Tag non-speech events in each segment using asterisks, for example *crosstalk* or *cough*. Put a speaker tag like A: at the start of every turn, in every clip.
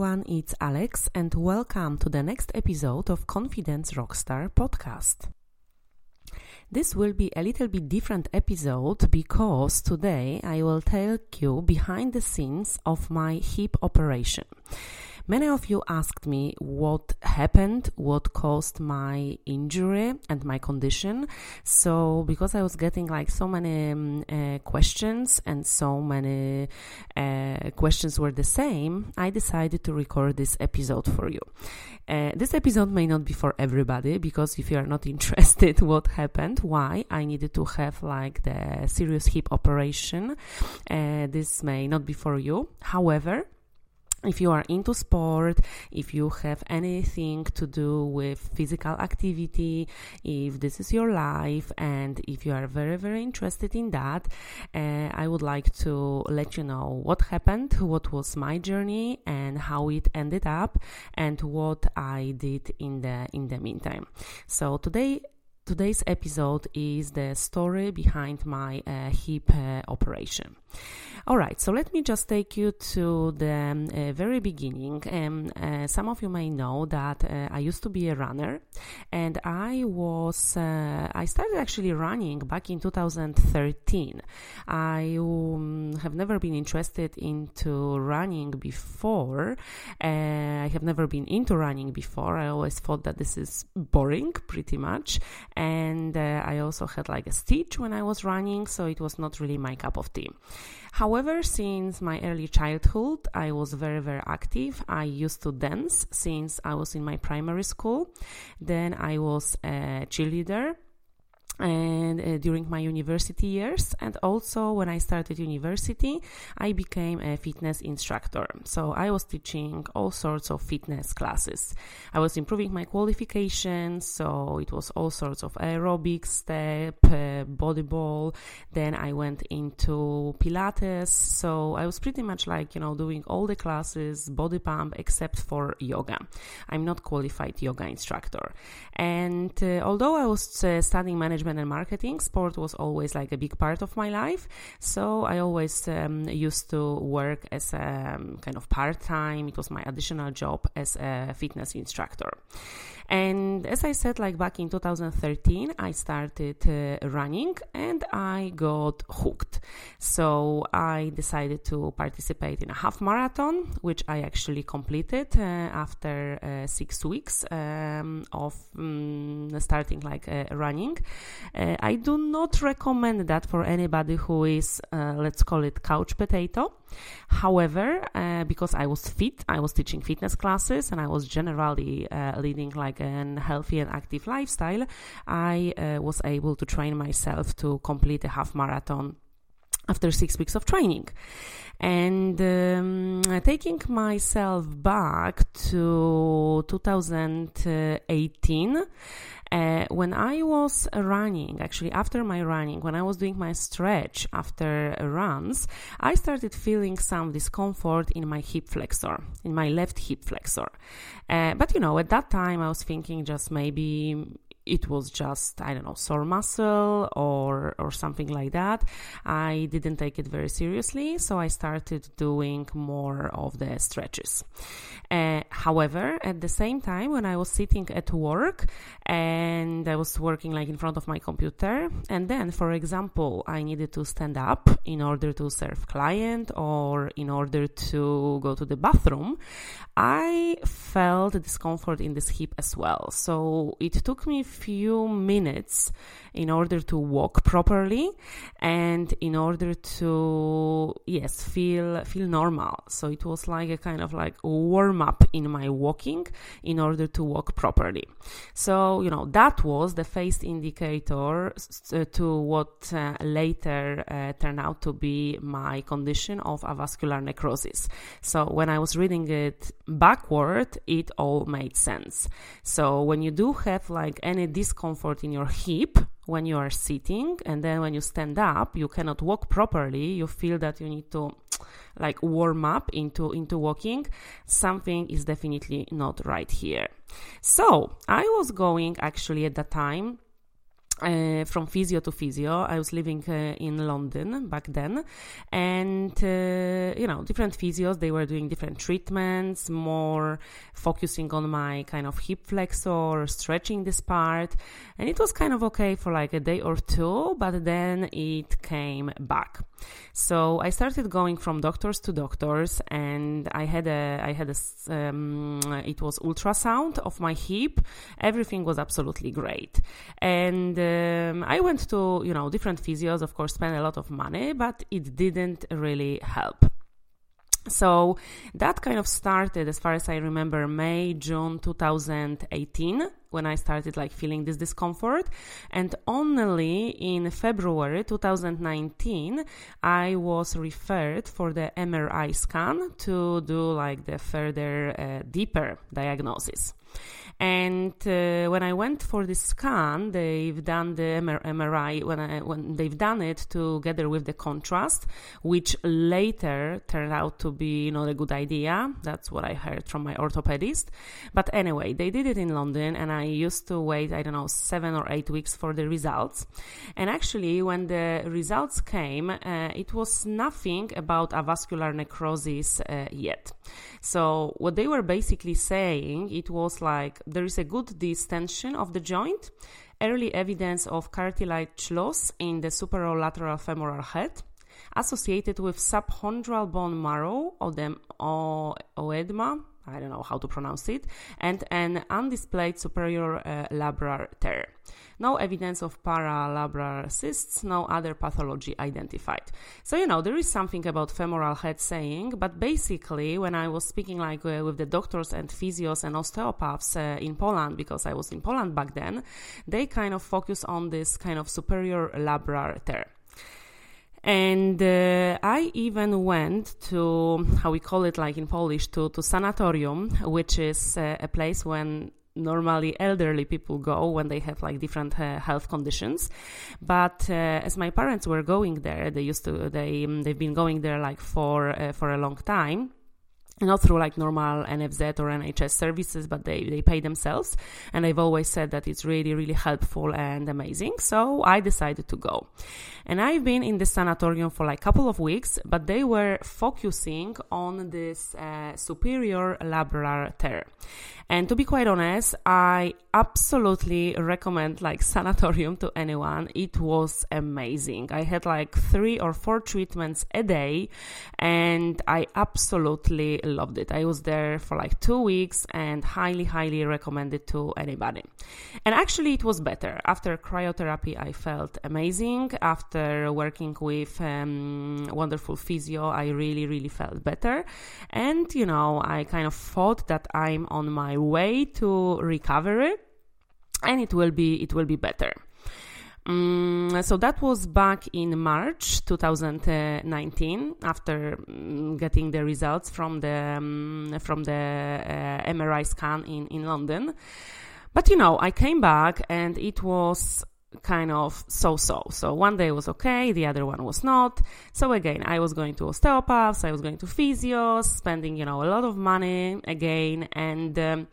A: Everyone, it's Alex, and welcome to the next episode of Confidence Rockstar podcast. This will be a little bit different episode because today I will take you behind the scenes of my hip operation. Many of you asked me what happened, what caused my injury and my condition. So, because I was getting like so many um, uh, questions and so many uh, questions were the same, I decided to record this episode for you. Uh, this episode may not be for everybody because if you are not *laughs* interested what happened, why I needed to have like the serious hip operation, uh, this may not be for you. However, if you are into sport, if you have anything to do with physical activity, if this is your life, and if you are very, very interested in that, uh, I would like to let you know what happened, what was my journey, and how it ended up, and what I did in the in the meantime. So today today's episode is the story behind my uh, hip uh, operation. All right, so let me just take you to the uh, very beginning. Um, uh, some of you may know that uh, I used to be a runner, and I was uh, I started actually running back in 2013. I um, have never been interested into running before. Uh, I have never been into running before. I always thought that this is boring, pretty much, and uh, I also had like a stitch when I was running, so it was not really my cup of tea. However, since my early childhood, I was very, very active. I used to dance since I was in my primary school. Then I was a cheerleader and uh, during my university years. And also when i started university i became a fitness instructor. So i was teaching all sorts of fitness classes. I was improving my qualifications so it was all sorts of aerobics step uh, body ball then i went into pilates. So i was pretty much like you know doing all the classes body pump except for yoga. I'm not qualified yoga instructor. And uh, although i was uh, studying management management and marketing, sport was always like a big part of my life. So I always um, used to work as a um, kind of part time. It was my additional job as a fitness instructor. And as I said, like back in 2013, I started uh, running and I got hooked. So I decided to participate in a half marathon, which I actually completed uh, after uh, six weeks um, of um, starting like uh, running. Uh, I do not recommend that for anybody who is, uh, let's call it couch potato. However, uh, because I was fit, I was teaching fitness classes and I was generally uh, leading like a healthy and active lifestyle, I uh, was able to train myself to complete a half marathon after six weeks of training. And um, taking myself back to 2018, uh, when I was running, actually after my running, when I was doing my stretch after runs, I started feeling some discomfort in my hip flexor, in my left hip flexor. Uh, but you know, at that time I was thinking just maybe it was just I don't know sore muscle or or something like that. I didn't take it very seriously, so I started doing more of the stretches. Uh, however, at the same time, when I was sitting at work and I was working like in front of my computer, and then, for example, I needed to stand up in order to serve client or in order to go to the bathroom, I felt discomfort in this hip as well. So it took me few minutes in order to walk properly and in order to yes feel feel normal. So it was like a kind of like warm up in my walking in order to walk properly. So you know that was the first indicator uh, to what uh, later uh, turned out to be my condition of avascular necrosis. So when i was reading it backward it all made sense. So when you do have like any discomfort in your hip when you are sitting and then when you stand up you cannot walk properly. You feel that you need to *tsk* like warm up into into walking. Something is definitely not right here. So i was going actually at that time uh, from physio to physio. I was living uh, in London back then, and uh, you know, different physios. They were doing different treatments, more focusing on my kind of hip flexor, stretching this part, and it was kind of okay for like a day or two, but then it came back. So I started going from doctors to doctors, and I had a I had a um, it was ultrasound of my hip. Everything was absolutely great, and um, I went to you know different physios. Of course, spent a lot of money, but it didn't really help. So that kind of started, as far as I remember, May, June 2018 when I started like feeling this discomfort. And only in February 2019, I was referred for the MRI scan to do like the further uh, deeper diagnosis. And uh, when I went for the scan, they've done the MRI when, I, when they've done it together with the contrast, which later turned out to be not a good idea. That's what I heard from my orthopedist. But anyway, they did it in London, and I used to wait, I don't know, seven or eight weeks for the results. And actually, when the results came, uh, it was nothing about avascular necrosis uh, yet. So what they were basically saying, it was like there is a good distension of the joint, early evidence of cartilage loss in the superolateral femoral head, associated with subchondral bone marrow oedema, I don't know how to pronounce it, and an undisplayed superior uh, labral tear. No evidence of paralabral cysts, no other pathology identified. So, you know, there is something about femoral head saying, but basically, when I was speaking like uh, with the doctors and physios and osteopaths uh, in Poland, because I was in Poland back then, they kind of focus on this kind of superior labral tear. And uh, I even went to how we call it, like in Polish, to to sanatorium, which is uh, a place when normally elderly people go when they have like different uh, health conditions. But uh, as my parents were going there they used to they they've been going there like for uh, for a long time not through like normal NFZ or NHS services, but they, they pay themselves. And I've always said that it's really, really helpful and amazing. So I decided to go. And I've been in the sanatorium for like a couple of weeks, but they were focusing on this uh, superior labral tear. And to be quite honest, I absolutely recommend like *laughs* sanatorium to anyone. It was amazing. I had like three or four treatments a day and I absolutely loved it. I was there for like two weeks and highly, highly recommend it to anybody. And actually it was better. After cryotherapy, I felt amazing. After working with um, wonderful physio, I really, really felt better. And, you know, I kind of thought that I'm on my way to recovery and it will be it will be better um, so that was back in March 2019 after um, getting the results from the um, from the uh, MRI scan in in London but you know I came back and it was kind of so so. So one day was okay, the other one was not. So again, I was going to osteopaths, I was going to physios, spending, you know, a lot of money again. And um,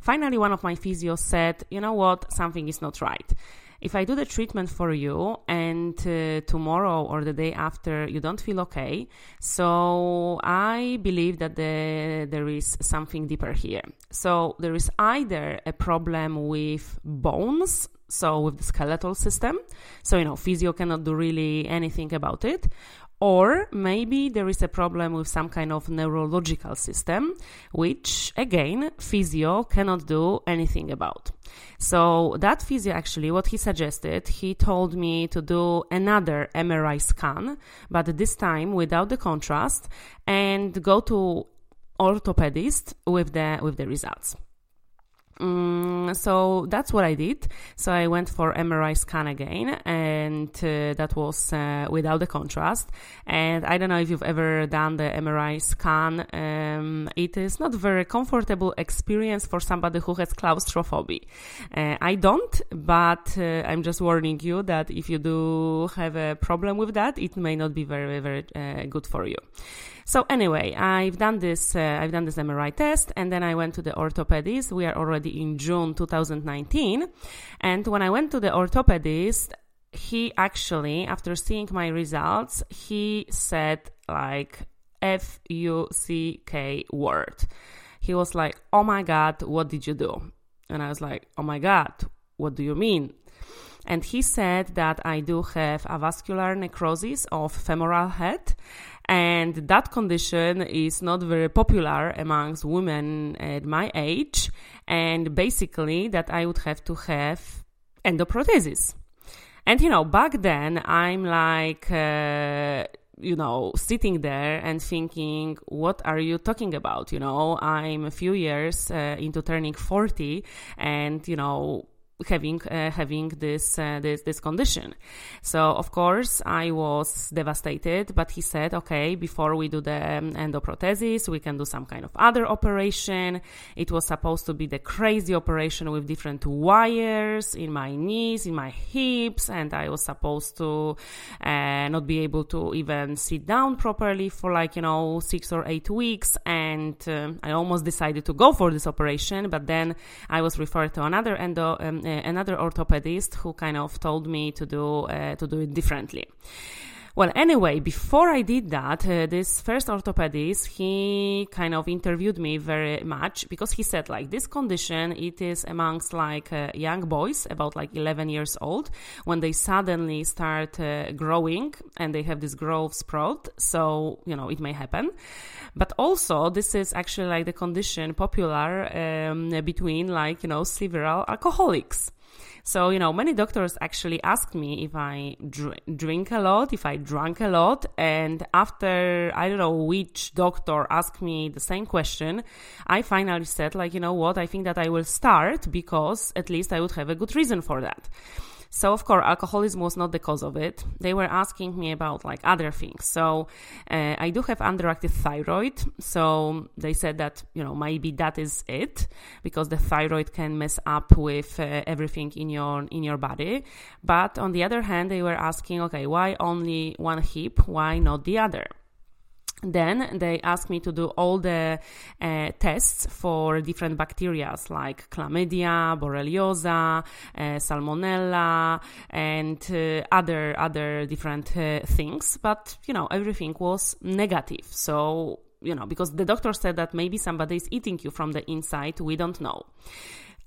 A: finally, one of my physios said, you know what, something is not right if I do the treatment for you and uh, tomorrow or the day after you don't feel okay, so I believe that the, there is something deeper here. So there is either a problem with bones, so with the skeletal system, so you know, physio cannot do really anything about it, or maybe there is a problem with some kind of neurological system, which again, physio cannot do anything about. So that physio actually, what he suggested, he told me to do another MRI scan, but this time without the contrast and go to orthopedist with the with the results. Mm, so that's what I did. So I went for MRI scan again, and uh, that was uh, without the contrast. And I don't know if you've ever done the MRI scan. Um, it is not very comfortable experience for somebody who has claustrophobia. Uh, I don't, but uh, I'm just warning you that if you do have a problem with that, it may not be very, very uh, good for you. So anyway, I've done this. Uh, I've done this MRI test, and then I went to the orthopedist. We are already in June 2019, and when I went to the orthopedist, he actually, after seeing my results, he said like F U C K word. He was like, "Oh my God, what did you do?" And I was like, "Oh my God, what do you mean?" And he said that I do have avascular necrosis of femoral head and that condition is not very popular amongst women at my age. And basically, that I would have to have endoprothesis. And you know, back then, I'm like, uh, you know, sitting there and thinking, what are you talking about? You know, I'm a few years uh, into turning 40 and, you know, having uh, having this uh, this this condition. So of course I was devastated. But he said, okay, before we do the um, endoprothesis, we can do some kind of other operation. It was supposed to be the crazy operation with different wires in my knees, in my hips, and I was supposed to uh, not be able to even sit down properly for like you know six or eight weeks. And um, I almost decided to go for this operation, but then I was referred to another endo. Um, another orthopedist who kind of told me to do uh, to do it differently. Well, anyway, before I did that, uh, this first orthopedist, he kind of interviewed me very much because he said like this condition, it is amongst like uh, young boys about like 11 years old when they suddenly start uh, growing and they have this growth spurt. So, you know, it may happen. But also this is actually like the condition popular um, between like, you know, several alcoholics. So, you know, many doctors actually asked me if I dr- drink a lot, if I drank a lot. And after, I don't know which doctor asked me the same question, I finally said, like, you know what, I think that I will start because at least I would have a good reason for that. So of course, alcoholism was not the cause of it. They were asking me about like other things. So uh, I do have underactive thyroid. So they said that you know maybe that is it because the thyroid can mess up with uh, everything in your in your body. But on the other hand, they were asking, okay, why only one hip? Why not the other? Then they asked me to do all the uh, tests for different bacteria like chlamydia, borreliosa, uh, salmonella, and uh, other other different uh, things. But you know everything was negative. So you know because the doctor said that maybe somebody is eating you from the inside. We don't know.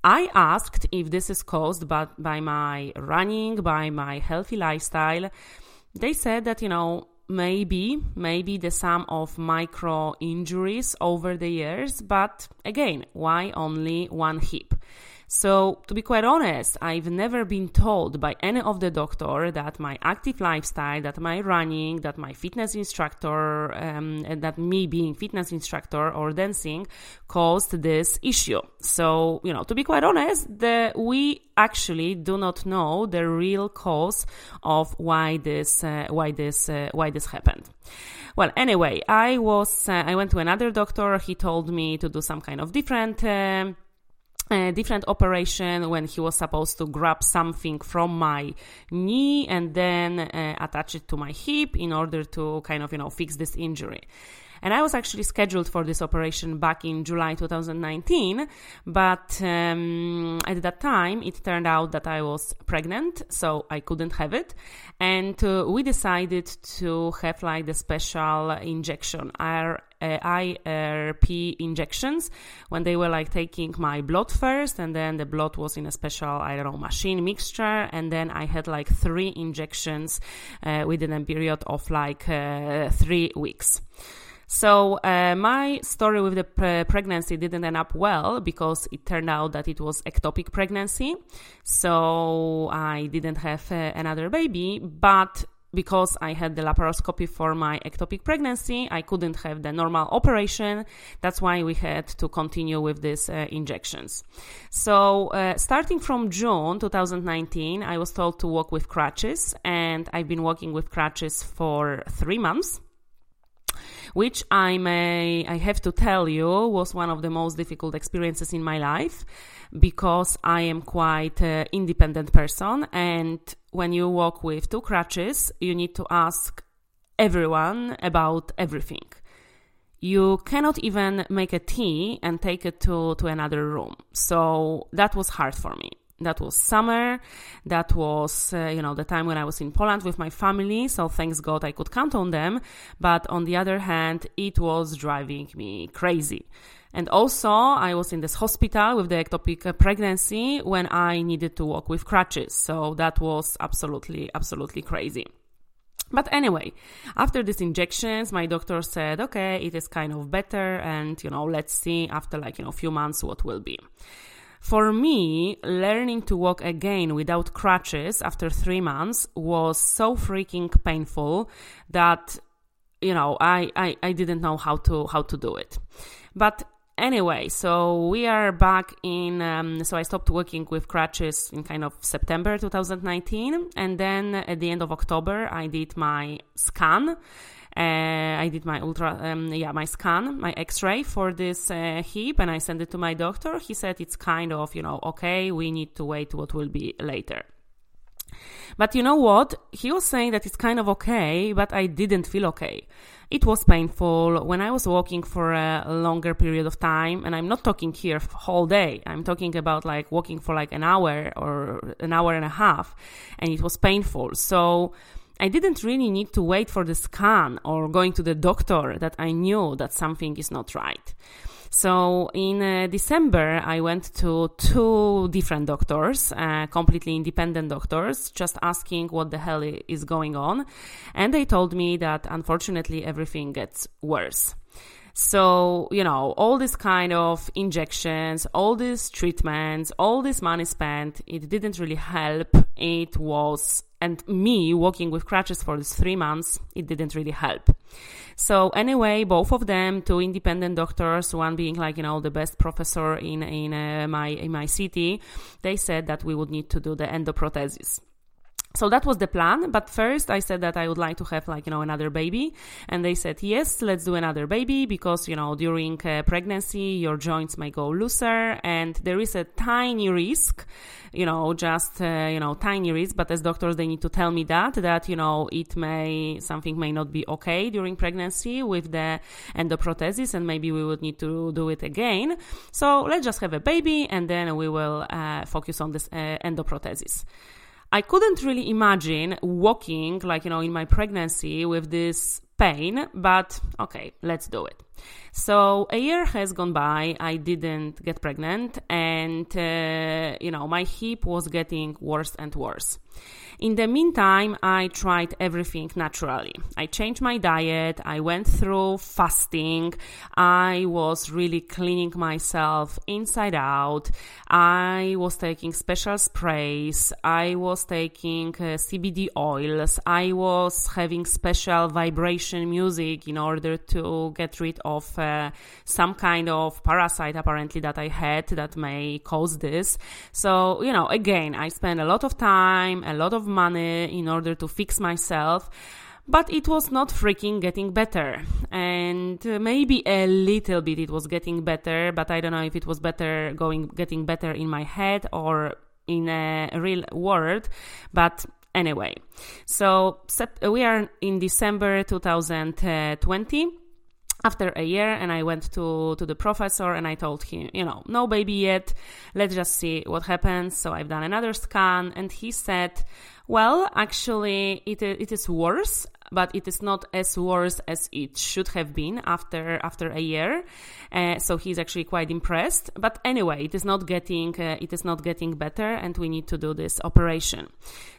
A: I asked if this is caused by, by my running, by my healthy lifestyle. They said that you know maybe maybe the sum of micro injuries over the years but again why only one hip so, to be quite honest, I've never been told by any of the doctor that my active lifestyle, that my running, that my fitness instructor, um, and that me being fitness instructor or dancing caused this issue. So, you know, to be quite honest, the, we actually do not know the real cause of why this, uh, why this, uh, why this happened. Well, anyway, I was, uh, I went to another doctor. He told me to do some kind of different, uh, a different operation when he was supposed to grab something from my knee and then uh, attach it to my hip in order to kind of you know fix this injury And I was actually scheduled for this operation back in July 2019, but um, at that time it turned out that I was pregnant, so I couldn't have it. And uh, we decided to have like the special injection, our uh, IRP injections when they were like taking my blood first and then the blood was in a special I don't know machine mixture and then I had like three injections uh, within a period of like uh, three weeks. So uh, my story with the pre- pregnancy didn't end up well because it turned out that it was ectopic pregnancy. So I didn't have uh, another baby, but because I had the laparoscopy for my ectopic pregnancy, I couldn't have the normal operation. That's why we had to continue with these uh, injections. So, uh, starting from June 2019, I was told to walk with crutches, and I've been walking with crutches for three months which I may I have to tell you was one of the most difficult experiences in my life because I am quite an independent person and when you walk with two crutches you need to ask everyone about everything. You cannot even make a tea and take it to, to another room. So that was hard for me that was summer that was uh, you know the time when i was in poland with my family so thanks god i could count on them. But on the other hand it was driving me crazy. And also i was in this hospital with the ectopic uh, pregnancy when i needed to walk with crutches. So that was absolutely absolutely crazy. But anyway, after these injections, my doctor said, okay, it is kind of better, and you know, let's see after like you know, a few months what will be. For me, learning to walk again without crutches after three months was so freaking painful that you know I, I, I didn't know how to how to do it. But anyway, so we are back in. Um, so I stopped working with crutches in kind of September 2019, and then at the end of October I did my scan I did my ultra, um, yeah, my scan, my X-ray for this uh, hip, and I sent it to my doctor. He said it's kind of, you know, okay. We need to wait what will be later. But you know what? He was saying that it's kind of okay, but I didn't feel okay. It was painful when I was walking for a longer period of time, and I'm not talking here whole day. I'm talking about like walking for like an hour or an hour and a half, and it was painful. So I didn't really need to wait for the scan or going to the doctor that I knew that something is not right. So in uh, December, I went to two different doctors, uh, completely independent doctors, just asking what the hell is going on. And they told me that unfortunately everything gets worse. So, you know, all this kind of injections, all these treatments, all this money spent, it didn't really help. It was, and me walking with crutches for these three months, it didn't really help. So anyway, both of them, two independent doctors, one being like you know the best professor in in uh, my in my city, they said that we would need to do the endoprothesis so that was the plan but first i said that i would like to have like you know another baby and they said yes let's do another baby because you know during uh, pregnancy your joints may go looser and there is a tiny risk you know just uh, you know tiny risk but as doctors they need to tell me that that you know it may something may not be okay during pregnancy with the endoprothesis and maybe we would need to do it again. So let's just have a baby and then we will uh, focus on this uh, endoprothesis I couldn't really imagine walking, like, you know, in my pregnancy with this pain, but okay, let's do it. So a year has gone by. I didn't get pregnant, and uh, you know, my hip was getting worse and worse. In the meantime, I tried everything naturally. I changed my diet, I went through fasting, I was really cleaning myself inside out, I was taking special sprays, I was taking uh, CBD oils, I was having special vibration music in order to get rid of uh, some kind of parasite apparently that I had that may cause this. So, you know, again, I spent a lot of time, a lot of money in order to fix myself but it was not freaking getting better. And maybe a little bit it was getting better but i don't know if it was better going getting better in my head or in a real world but anyway. So we are in december 2020 after a year and i went to to the professor and i told him you know no baby yet. Let's just see what happens. So i've done another scan and he said well actually it, it is worse but it is not as worse as it should have been after after a year. Uh, so he's actually quite impressed. But anyway it is not getting uh, it is not getting better and we need to do this operation.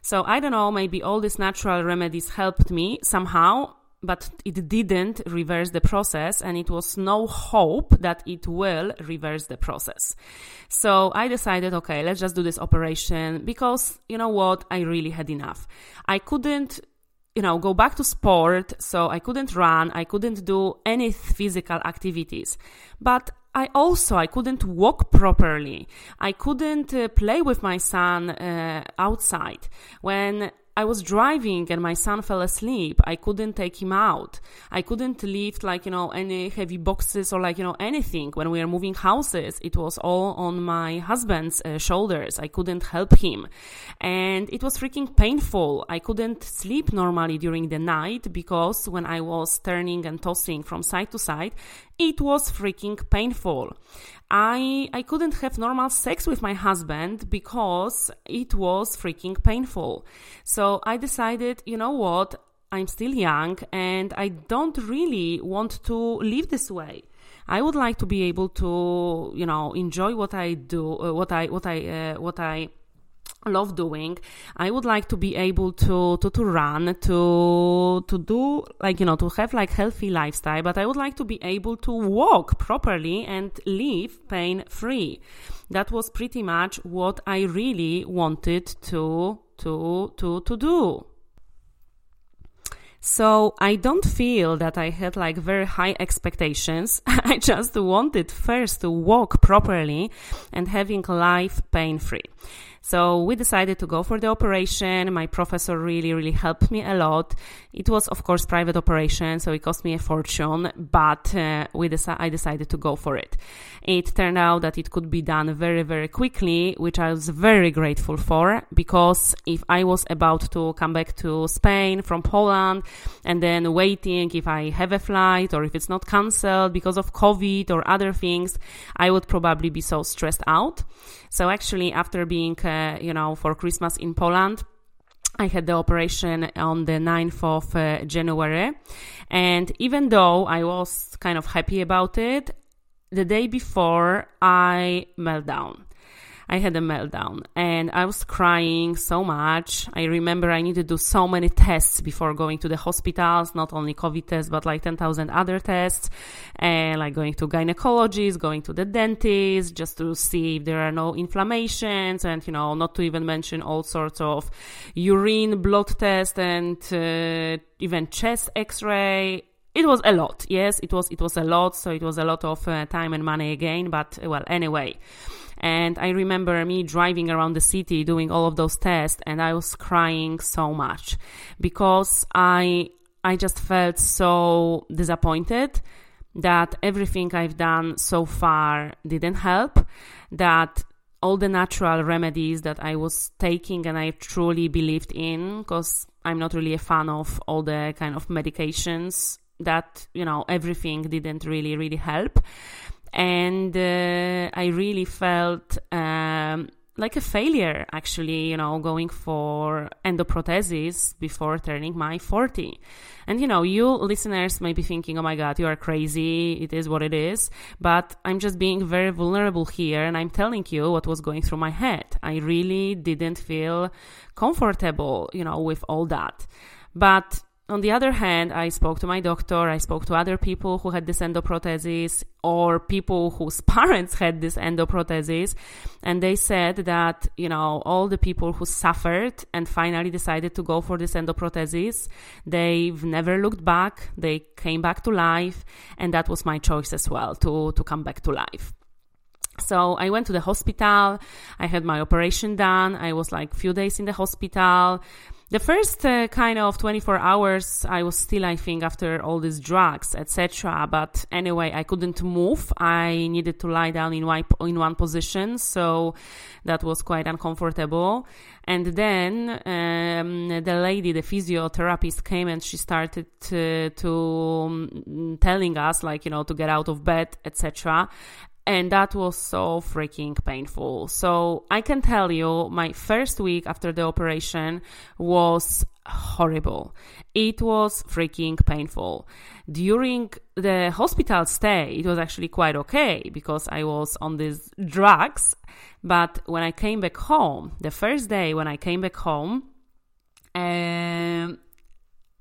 A: So i don't know maybe all these natural remedies helped me somehow but it didn't reverse the process and it was no hope that it will reverse the process. So I decided, okay, let's just do this operation because you know what? I really had enough. I couldn't you know go back to sport so i couldn't run i couldn't do any physical activities but I also I couldn't walk properly. I couldn't uh, play with my son uh, outside. When I was driving and my son fell asleep. I couldn't take him out. I couldn't lift like, you know, any heavy boxes or like, you know, anything. When we were moving houses, it was all on my husband's uh, shoulders. I couldn't help him. And it was freaking painful. I couldn't sleep normally during the night because when I was turning and tossing from side to side, it was freaking painful. I I couldn't have normal sex with my husband because it was freaking painful. So I decided, you know what? I'm still young and I don't really want to live this way. I would like to be able to, you know, enjoy what I do, uh, what I what I uh, what I love doing i would like to be able to, to to run to to do like you know to have like healthy lifestyle but i would like to be able to walk properly and live pain free that was pretty much what i really wanted to to to to do so I don't feel that I had like very high expectations. *laughs* I just wanted first to walk properly and having life pain free. So we decided to go for the operation. My professor really, really helped me a lot. It was, of course, private operation, so it cost me a fortune, but uh, we deci- I decided to go for it. It turned out that it could be done very, very quickly, which I was very grateful for because if I was about to come back to Spain from Poland and then waiting if I have a flight or if it's not cancelled because of COVID or other things, I would probably be so stressed out. So actually, after being, uh, you know, for Christmas in Poland, I had the operation on the 9th of uh, January. And even though I was kind of happy about it, the day before I meltdown. I had a meltdown and I was crying so much. I remember I needed to do so many tests before going to the hospitals, not only COVID tests, but like 10,000 other tests and like going to gynecologists, going to the dentist just to see if there are no inflammations and, you know, not to even mention all sorts of urine, blood tests and uh, even chest x-ray. It was a lot. Yes it was it was a lot so it was a lot of uh, time and money again but well anyway and I remember me driving around the city doing all of those tests and I was crying so much because I, I just felt so disappointed that everything I've done so far didn't help, that all the natural remedies that I was taking and I truly believed in, because I'm not really a fan of all the kind of medications that, you know, everything didn't really, really help and uh, I really felt um, like a failure actually, you know, going for endoprothesis before turning my 40. And you know, you listeners may be thinking, oh my God, you are crazy. It is what it is. But I'm just being very vulnerable here and I'm telling you what was going through my head. I really didn't feel comfortable, you know, with all that. But on the other hand, I spoke to my doctor, I spoke to other people who had this endoprothesis or people whose *laughs* parents had this endoprothesis, and they said that, you know, all the people who suffered and finally decided to go for this endoprothesis, they've never looked back, they came back to life, and that was my choice as well to, to come back to life. So I went to the hospital. I had my operation done. I was like a few days in the hospital the first uh, kind of 24 hours i was still i think after all these drugs etc but anyway i couldn't move. I needed to lie down in one, in one position so that was quite uncomfortable. And then um, the lady the physiotherapist came and she started to, to um, telling us like you know to get out of bed etc and that was so freaking painful. So I can tell you, my first week after the operation was horrible. It was freaking painful. During the hospital stay, it was actually quite okay because I was on these drugs. But when I came back home, the first day when I came back home, um,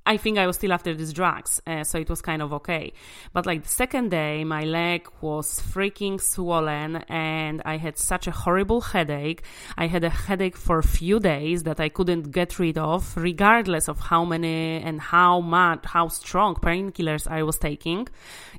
A: I think I was still after these drugs, uh, so it was kind of okay. But like the second day, my leg was freaking swollen and I had such a horrible headache. I had a headache for a few days that I couldn't get rid of, regardless of how many and how much, how strong painkillers I was taking.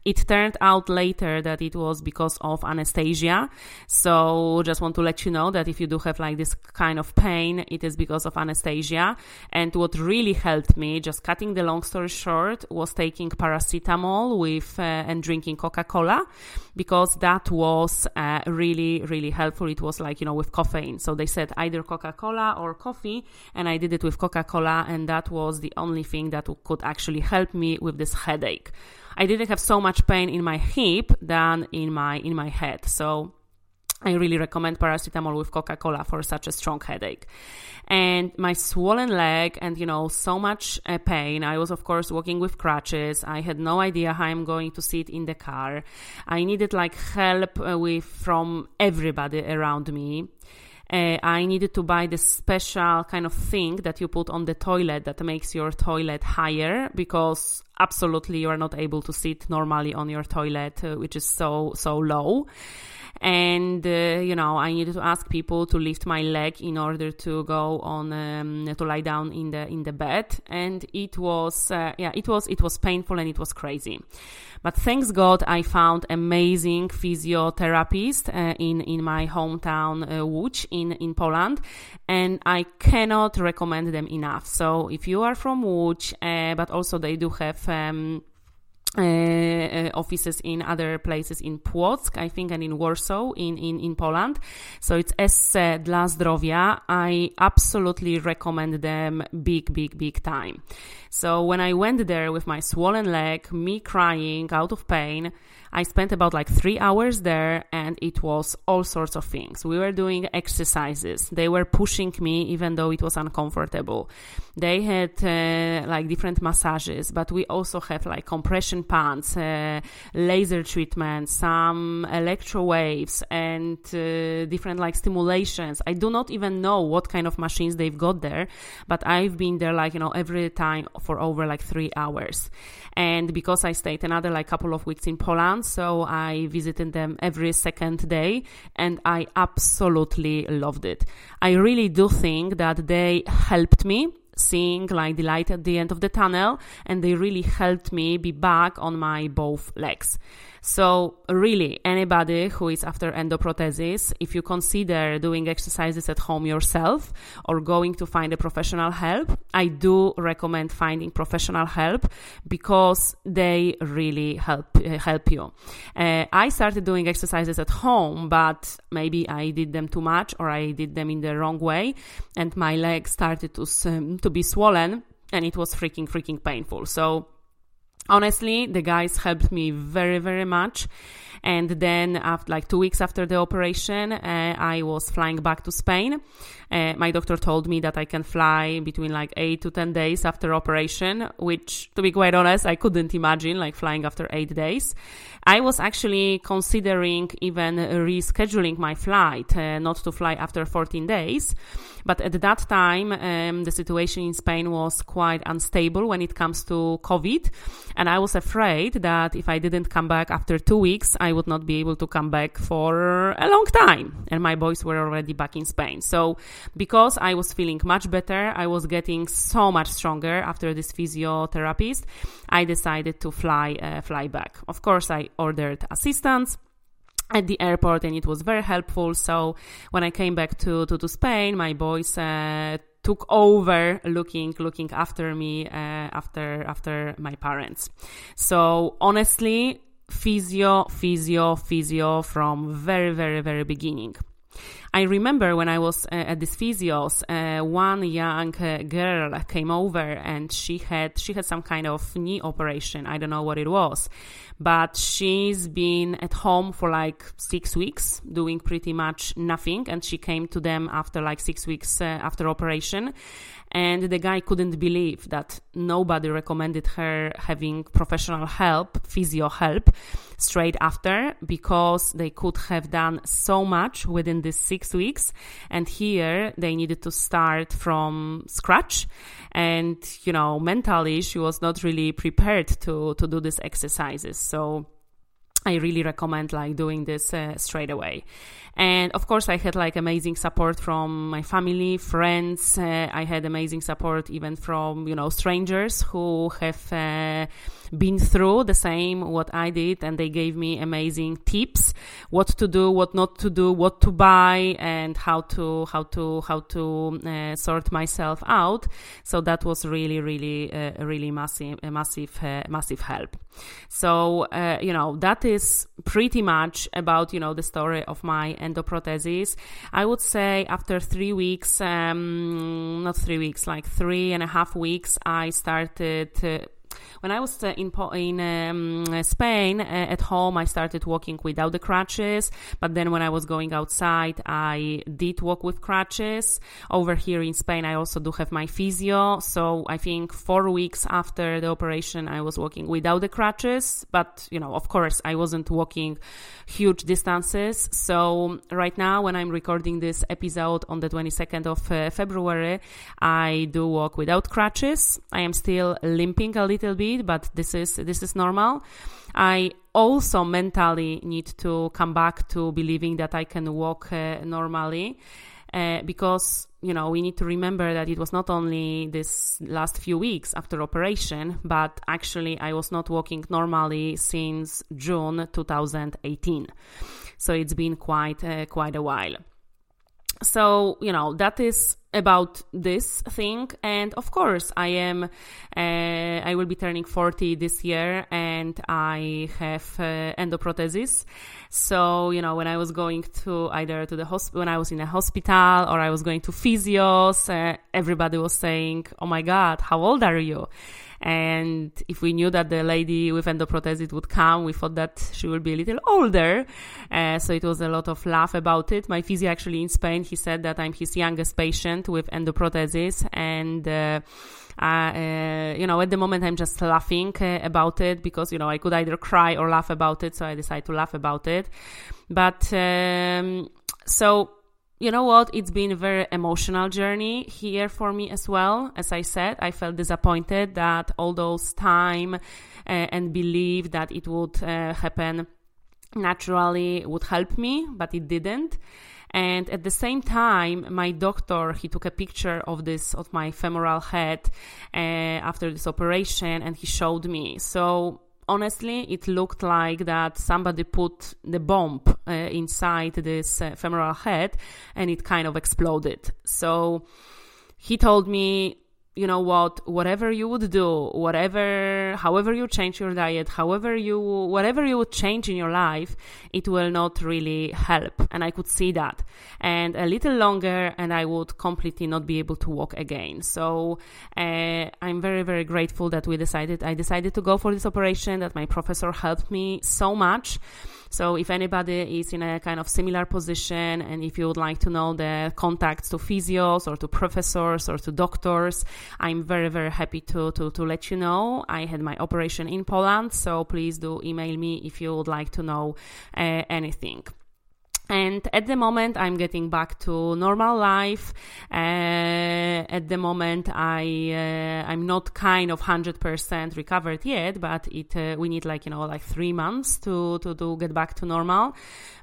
A: It turned out later that it was because of anesthesia. So just want to let you know that if you do have like this kind of pain, it is because of anesthesia. And what really helped me, just cutting the long story short, was taking paracetamol with uh, and drinking Coca-Cola because that was uh, really really helpful. It was like you know with caffeine. So they said either Coca-Cola or coffee, and I did it with Coca-Cola, and that was the only thing that could actually help me with this headache. I didn't have so much pain in my hip than in my in my head. So I really recommend paracetamol with Coca Cola for such a strong headache. And my swollen leg and, you know, so much uh, pain. I was, of course, walking with crutches. I had no idea how I'm going to sit in the car. I needed like help uh, with from everybody around me. Uh, I needed to buy this special kind of thing that you put on the toilet that makes your toilet higher because absolutely you are not able to sit normally on your toilet, uh, which is so, so low and uh, you know I needed to ask people to lift my leg in order to go on um, to lie down in the in the bed, and it was uh, yeah it was it was painful and it was crazy. But thanks God, I found amazing physiotherapist uh, in in my hometown uh, Łódź in in Poland, and I cannot recommend them enough. So if you are from Łódź, uh, but also they do have um, uh, uh, offices in other places in Płock, I think, and in Warsaw in, in, in Poland. So it's Esse dla Zdrowia. I absolutely recommend them big, big, big time. So when I went there with my swollen leg, me crying out of pain, I spent about like three hours there and it was all sorts of things. We were doing exercises. They were pushing me even though it was uncomfortable. They had uh, like different massages, but we also had like compression pants, uh, laser treatments, some electro waves and uh, different like stimulations. I do not even know what kind of machines they've got there, but I've been there like, you know, every time for over like three hours. And because I stayed another like couple of weeks in Poland, so I visited them every second day and I absolutely loved it. I really do think that they helped me seeing like the light at the end of the tunnel and they really helped me be back on my both legs. So really anybody who is after endoprothesis, if you consider doing exercises at home yourself or going to find a professional help, I do recommend finding professional help because they really help uh, help you. Uh, I started doing exercises at home, but maybe I did them too much or I did them in the wrong way and my legs started to um, to be swollen and it was freaking freaking painful. So honestly the guys helped me very very much and then after like two weeks after the operation uh, i was flying back to spain. Uh, my doctor told me that i can fly between like 8 to 10 days after operation which to be quite honest i couldn't imagine like flying after 8 days. I was actually considering even rescheduling my flight uh, not to fly after 14 days. But at that time, um, the situation in Spain was quite unstable when it comes to COVID. And I was afraid that if I didn't come back after two weeks, I would not be able to come back for a long time. And my boys were already back in Spain. So because I was feeling much better, I was getting so much stronger after this physiotherapist, I decided to fly, uh, fly back. Of course, I ordered assistance at the airport and it was very helpful. So when I came back to, to, to Spain, my boys uh, took over looking looking after me uh, after after my parents. So honestly, physio, physio, physio from very very very beginning. I remember when I was uh, at this physios, uh, one young uh, girl came over and she had she had some kind of knee operation. I don't know what it was, but she's been at home for like six weeks doing pretty much nothing, and she came to them after like six weeks uh, after operation, and the guy couldn't believe that nobody recommended her having professional help, physio help, straight after because they could have done so much within these six weeks. And here they needed to start from scratch. And, you know, mentally she was not really prepared to, to do these exercises. So I really recommend like doing this uh, straight away. And of course, I had like amazing support from my family, friends. Uh, I had amazing support even from, you know, strangers who have uh, been through the same what I did. And they gave me amazing tips, what to do, what not to do, what to buy and how to, how to, how to uh, sort myself out. So that was really, really, uh, really massive, massive, uh, massive help. So, uh, you know, that is pretty much about, you know, the story of my endoprothesis. I would say after three weeks, um, not three weeks, like three and a half weeks, I started when I was uh, in in um, Spain uh, at home, I started walking without the crutches. But then when I was going outside, I did walk with crutches. Over here in Spain, I also do have my physio. So I think four weeks after the operation, I was walking without the crutches. But you know, of course, I wasn't walking huge distances. So right now, when I'm recording this episode on the 22nd of uh, February, I do walk without crutches. I am still limping a little bit but this is this is normal. I also mentally need to come back to believing that I can walk uh, normally. Uh, because you know we need to remember that it was not only this last few weeks after operation but actually i was not walking normally since june 2018 so it's been quite uh, quite a while so you know that is about this thing. And of course i am uh, i will be turning 40 this year and i have uh, endoprothesis. So you know when i was going to either to the hospital when i was in a hospital or i was going to physios uh, everybody was saying oh my god how old are you and if we knew that the lady with endoprothesis would come, we thought that she will be a little older. Uh, so it was a lot of laugh about it. My physio actually in Spain, he said that I'm his youngest patient with endoprothesis and, uh, uh, you know, at the moment I'm just laughing uh, about it because, you know, I could either cry or laugh about it. So I decided to laugh about it. But, um, so you know what? It's been a very emotional journey here for me as well. As I said, I felt disappointed that all those time uh, and believe that it would uh, happen naturally would help me, but it didn't. And at the same time, my doctor he took a picture of this of my femoral head uh, after this operation, and he showed me. So honestly, it looked like that somebody put the bomb uh, inside this uh, femoral head and it kind of exploded. So he told me you know what whatever you would do whatever however you change your diet however you whatever you would change in your life it will not really help. And i could see that. And a little longer and i would completely not be able to walk again. So uh, i'm very very grateful that we decided i decided to go for this operation that my professor helped me so much so if anybody is in a kind of similar position and if you would like to know the contacts to physios or to professors or to doctors, I'm very, very happy to, to, to let you know. I had my operation in Poland, so please do email me if you would like to know uh, anything and at the moment i'm getting back to normal life. Uh, at the moment i uh, i'm not kind of 100% recovered yet but it uh, we need like you know like 3 months to to get back to normal.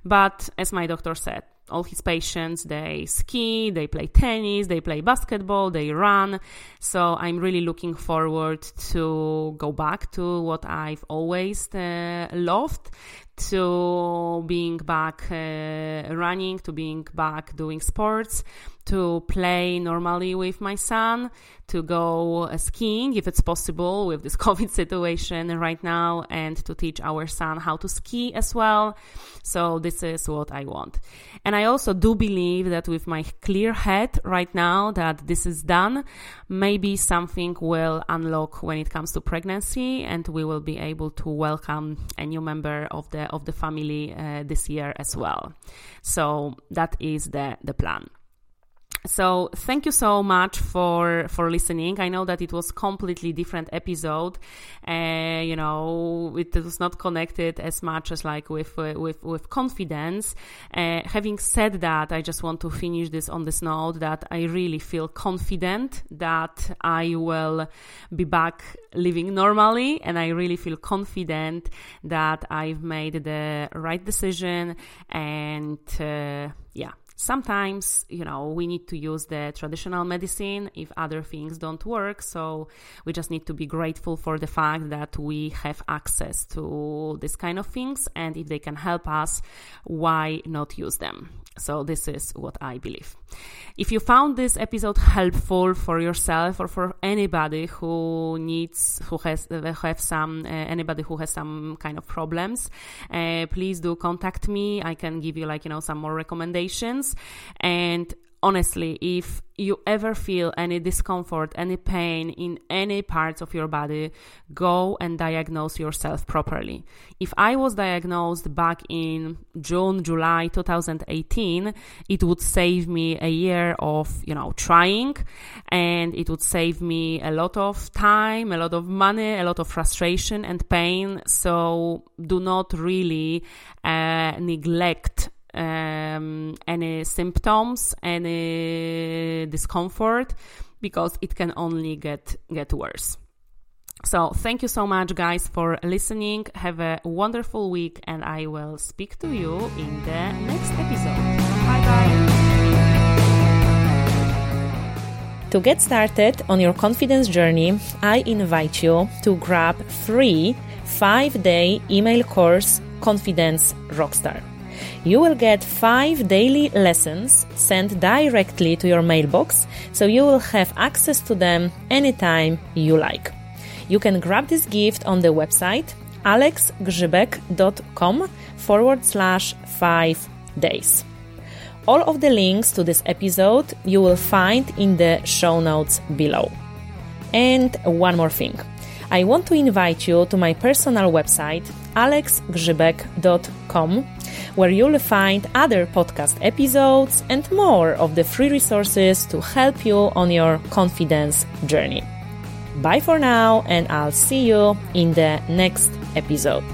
A: But as my doctor said all his patients they ski they play tennis they play basketball they run. So i'm really looking forward to go back to what i've always uh, loved to being back uh, running, to being back doing sports, to play normally with my son, to go uh, skiing if it's possible with this *laughs* COVID situation right now, and to teach our son how to ski as well. So this is what I want. And I also do believe that with my clear head right now that this is done, maybe something will unlock when it comes to pregnancy and we will be able to welcome a new member of the of the family uh, this year as well. So that is the the plan. So thank you so much for for listening. I know that it was completely different episode. Uh, you know, it was not connected as much as like with with with confidence. Uh, having said that, I just want to finish this on this note that I really feel confident that I will be back living normally, and I really feel confident that I've made the right decision. And uh, yeah sometimes you know we need to use the traditional medicine if other things don't work so we just need to be grateful for the fact that we have access to this kind of things and if they can help us why not use them so this is what I believe. If you found this episode helpful for yourself or for anybody who needs, who has, have some, uh, anybody who has some kind of problems, uh, please do contact me. I can give you like, you know, some more recommendations and honestly, if you ever feel any discomfort, any pain in any parts of your body, go and diagnose yourself properly. If I was diagnosed back in June, July 2018, it would save me a year of, you know, trying and it would save me a lot of time, a lot of money, a lot of frustration and pain. So do not really uh, neglect um, any symptoms, any discomfort, because it can only get get worse. So thank you so much, guys, for listening. Have a wonderful week, and I will speak to you in the next episode. Bye bye. To get started on your confidence journey, I invite you to grab free 5-day email course Confidence Rockstar you will get five daily lessons sent directly to your mailbox, so you will have access to them anytime you like. You can grab this gift on the website alexgrzybek.com forward slash five days. All of the links to this episode you will find in the show notes below. And one more thing. I want to invite you to my personal website alexgrzybek.com where you'll find other podcast episodes and more of the free resources to help you on your confidence journey. Bye for now, and I'll see you in the next episode.